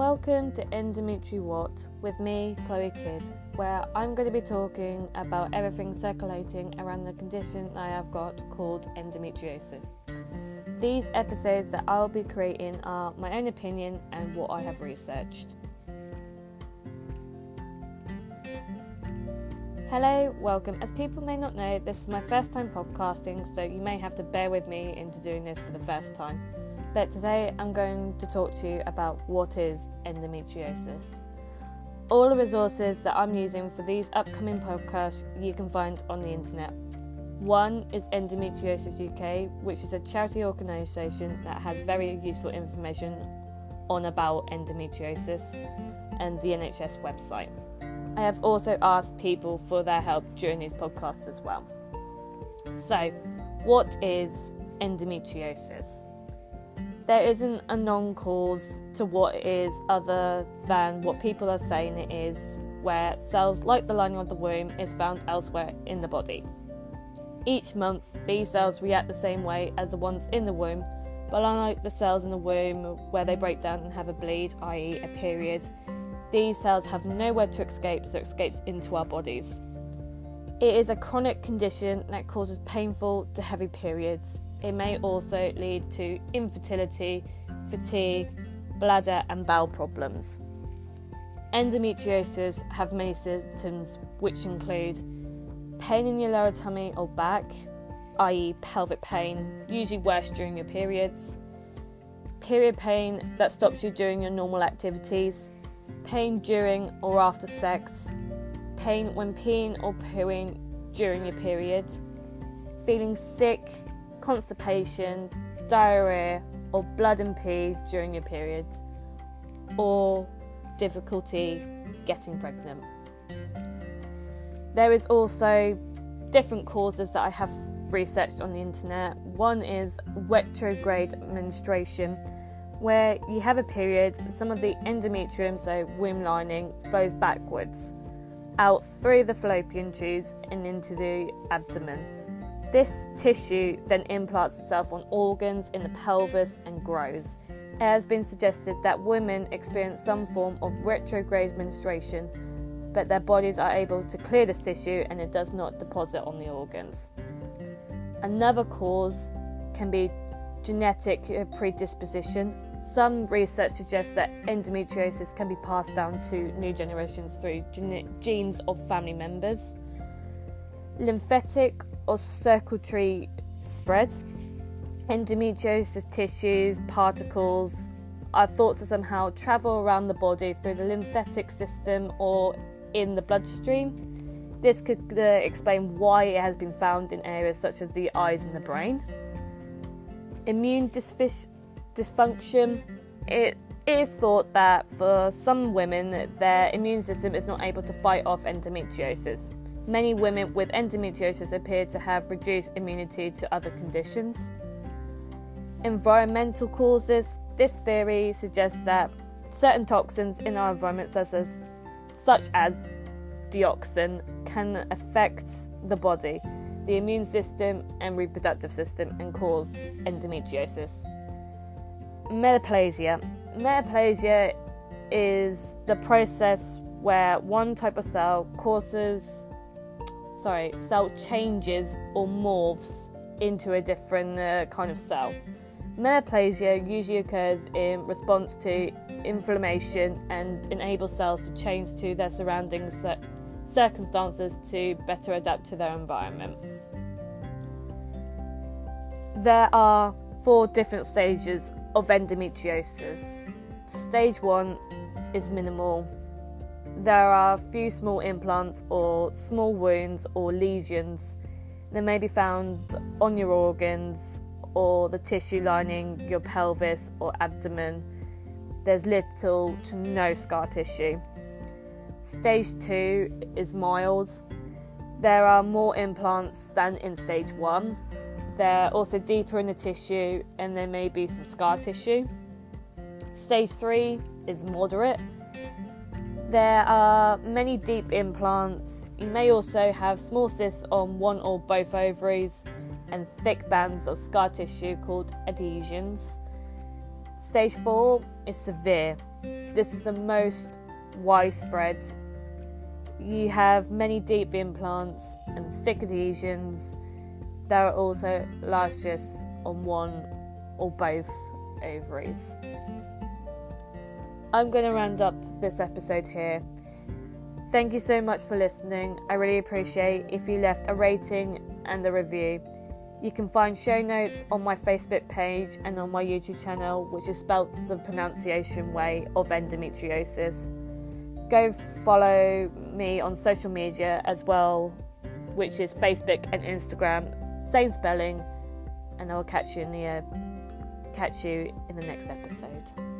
Welcome to Endometry What with me, Chloe Kidd, where I'm going to be talking about everything circulating around the condition I have got called endometriosis. These episodes that I'll be creating are my own opinion and what I have researched. Hello, welcome. As people may not know, this is my first time podcasting, so you may have to bear with me into doing this for the first time. But today I'm going to talk to you about what is endometriosis. All the resources that I'm using for these upcoming podcasts you can find on the internet. One is Endometriosis UK, which is a charity organisation that has very useful information on about endometriosis and the NHS website. I have also asked people for their help during these podcasts as well. So, what is endometriosis? There isn't a non cause to what it is other than what people are saying it is, where cells like the lining of the womb is found elsewhere in the body. Each month, these cells react the same way as the ones in the womb, but unlike the cells in the womb where they break down and have a bleed, i.e., a period, these cells have nowhere to escape, so it escapes into our bodies. It is a chronic condition that causes painful to heavy periods. It may also lead to infertility, fatigue, bladder, and bowel problems. Endometriosis have many symptoms, which include pain in your lower tummy or back, i.e., pelvic pain, usually worse during your periods, period pain that stops you doing your normal activities pain during or after sex, pain when peeing or pooing during your period, feeling sick, constipation, diarrhea, or blood and pee during your period, or difficulty getting pregnant. There is also different causes that I have researched on the internet. One is retrograde menstruation where you have a period, some of the endometrium, so womb lining, flows backwards out through the fallopian tubes and into the abdomen. This tissue then implants itself on organs in the pelvis and grows. It has been suggested that women experience some form of retrograde menstruation, but their bodies are able to clear this tissue and it does not deposit on the organs. Another cause can be genetic predisposition, some research suggests that endometriosis can be passed down to new generations through genes of family members. Lymphatic or circulatory spread. Endometriosis tissues, particles are thought to somehow travel around the body through the lymphatic system or in the bloodstream. This could uh, explain why it has been found in areas such as the eyes and the brain. Immune dysfunction dysfunction, it is thought that for some women, their immune system is not able to fight off endometriosis. Many women with endometriosis appear to have reduced immunity to other conditions. Environmental causes this theory suggests that certain toxins in our environment, such as, such as dioxin, can affect the body, the immune system, and reproductive system and cause endometriosis. Metaplasia. Metaplasia is the process where one type of cell causes, sorry, cell changes or morphs into a different uh, kind of cell. Metaplasia usually occurs in response to inflammation and enables cells to change to their surrounding circumstances to better adapt to their environment. There are four different stages of endometriosis. Stage one is minimal. There are few small implants or small wounds or lesions that may be found on your organs or the tissue lining your pelvis or abdomen. There's little to no scar tissue. Stage two is mild. There are more implants than in stage one, they're also deeper in the tissue and there may be some scar tissue. Stage three is moderate. There are many deep implants. You may also have small cysts on one or both ovaries and thick bands of scar tissue called adhesions. Stage four is severe. this is the most widespread. You have many deep implants and thick adhesions. There are also large cysts on one or both ovaries. I'm going to round up this episode here. Thank you so much for listening. I really appreciate if you left a rating and a review. You can find show notes on my Facebook page and on my YouTube channel, which is spelled the pronunciation way of endometriosis. Go follow me on social media as well, which is Facebook and Instagram, same spelling, and I will catch you in the uh, catch you in the next episode.